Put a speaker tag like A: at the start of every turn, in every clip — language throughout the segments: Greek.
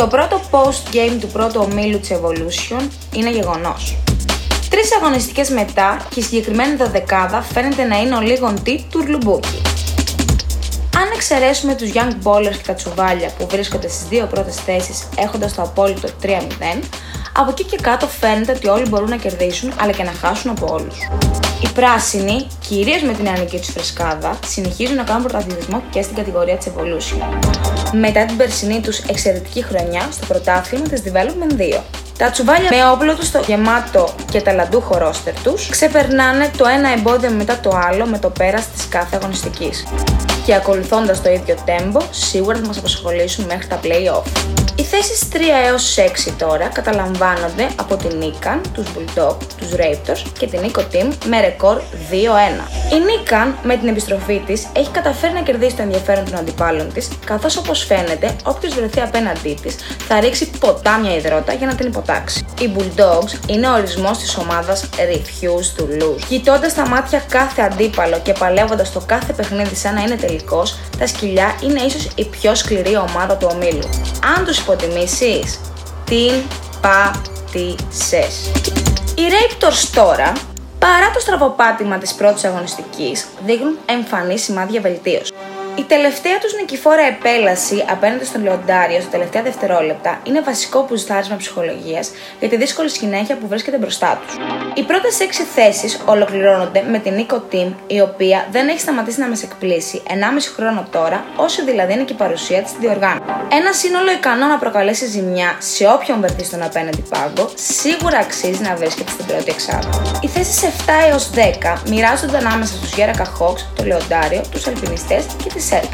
A: Το πρώτο post-game του πρώτου ομίλου της Evolution είναι γεγονός. Τρεις αγωνιστικές μετά και η συγκεκριμένη δωδεκάδα φαίνεται να είναι ο λίγον τι του Ρλουμπούκι. Αν εξαιρέσουμε τους Young Ballers και τα τσουβάλια που βρίσκονται στις δύο πρώτες θέσεις έχοντας το απόλυτο 3-0, από εκεί και κάτω φαίνεται ότι όλοι μπορούν να κερδίσουν αλλά και να χάσουν από όλους. Οι πράσινοι, κυρίως με την νεανική τους φρεσκάδα, συνεχίζουν να κάνουν πρωταθλητισμό και στην κατηγορία της Evolution. Μετά την περσινή τους εξαιρετική χρονιά στο πρωτάθλημα της Development 2. Τα τσουβάλια με όπλο τους στο γεμάτο και ταλαντούχο ρόστερ τους ξεπερνάνε το ένα εμπόδιο μετά το άλλο με το πέρας της κάθε αγωνιστικής. Και ακολουθώντας το ίδιο τέμπο, σίγουρα θα μας απασχολήσουν μέχρι τα playoff. Οι θέσεις 3 έως 6 τώρα καταλαμβάνονται από την Nikan, τους Bulldog, τους Raptors και την Nico Team με ρεκόρ 2-1. Η Nikan με την επιστροφή της έχει καταφέρει να κερδίσει το ενδιαφέρον των αντιπάλων της, καθώς όπως φαίνεται, όποιος βρεθεί απέναντί της θα ρίξει ποτάμια υδρότα για να την υποτάξει. Οι Bulldogs είναι ο ορισμός της ομάδας refuse to lose. Κοιτώντας τα μάτια κάθε αντίπαλο και παλεύοντας το κάθε παιχνίδι σαν να είναι τελικός, τα σκυλιά είναι ίσως η πιο σκληρή ομάδα του ομίλου. Αν τους υποτιμήσεις, την πατήσες. Οι Raptors τώρα, παρά το στραβοπάτημα της πρώτης αγωνιστικής, δείχνουν εμφανή σημάδια βελτίωσης. Η τελευταία τους νικηφόρα επέλαση απέναντι στον Λεοντάριο στα τελευταία δευτερόλεπτα είναι βασικό πουστάρισμα ψυχολογίας για τη δύσκολη συνέχεια που βρίσκεται μπροστά τους. Οι πρώτες 6 θέσεις ολοκληρώνονται με την Nico Team, η οποία δεν έχει σταματήσει να μας εκπλήσει 1,5 χρόνο τώρα, όσο δηλαδή είναι και η παρουσία της στη διοργάνωση. Ένα σύνολο ικανό να προκαλέσει ζημιά σε όποιον βρεθεί στον απέναντι πάγκο, σίγουρα αξίζει να βρίσκεται στην πρώτη εξάδα. Οι θέσεις 7 έως 10 μοιράζονται ανάμεσα στους Γέρακα Hawks, το Λεοντάριο, τους Αλπινιστές και τη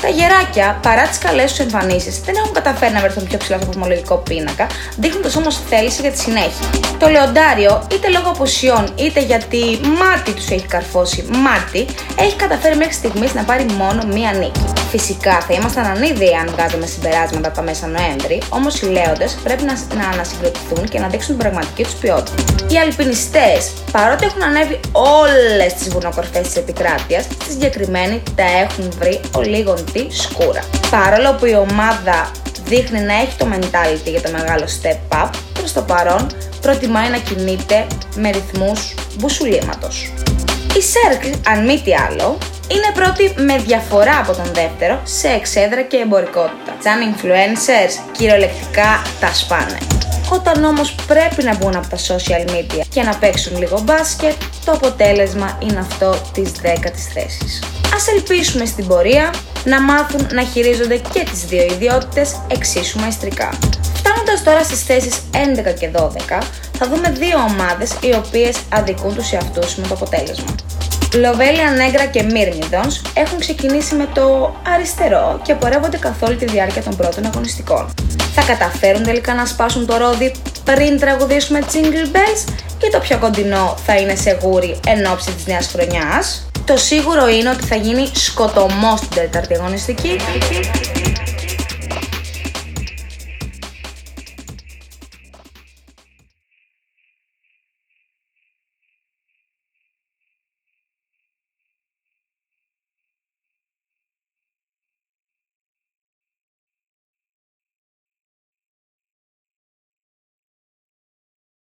A: τα γεράκια, παρά τις καλές τους εμφανίσεις, δεν έχουν καταφέρει να βρεθούν πιο ψηλά στο βαθμολογικό πίνακα, δείχνοντας όμως θέληση για τη συνέχεια. Το λεοντάριο, είτε λόγω απουσιών είτε γιατί μάτι τους έχει καρφώσει μάτι, έχει καταφέρει μέχρι στιγμής να πάρει μόνο μία νίκη. Φυσικά θα ήμασταν ανίδιοι αν βγάζαμε συμπεράσματα από τα μέσα Νοέμβρη, όμως οι λέοντες πρέπει να, να ανασυγκροτηθούν και να δείξουν την πραγματική τους ποιότητα. Οι αλπινιστές, παρότι έχουν ανέβει όλες τις βουνοκορφές της επικράτειας, στη συγκεκριμένη τα έχουν βρει ο λίγον τι σκούρα. Παρόλο που η ομάδα δείχνει να έχει το mentality για το μεγάλο step up, προς το παρόν προτιμάει να κινείται με ρυθμούς μπουσουλήματος. Η Circle, αν μη τι άλλο, είναι πρώτη με διαφορά από τον δεύτερο σε εξέδρα και εμπορικότητα. Σαν influencers, κυριολεκτικά τα σπάνε. Όταν όμως πρέπει να μπουν από τα social media και να παίξουν λίγο μπάσκετ, το αποτέλεσμα είναι αυτό της 10ης θέσης. Ας ελπίσουμε στην πορεία να μάθουν να χειρίζονται και τις δύο ιδιότητες εξίσου μαϊστρικά. Φτάνοντας τώρα στις θέσεις 11 και 12, θα δούμε δύο ομάδες οι οποίες αδικούν τους εαυτούς με το αποτέλεσμα. Λοβέλια Νέγκρα και Μύρμιδονς έχουν ξεκινήσει με το αριστερό και πορεύονται καθ' όλη τη διάρκεια των πρώτων αγωνιστικών. Θα καταφέρουν τελικά να σπάσουν το ρόδι πριν τραγουδήσουμε Jingle Bells και το πιο κοντινό θα είναι σε γούρι εν ώψη της νέας χρονιάς. Το σίγουρο είναι ότι θα γίνει σκοτωμός στην τέταρτη αγωνιστική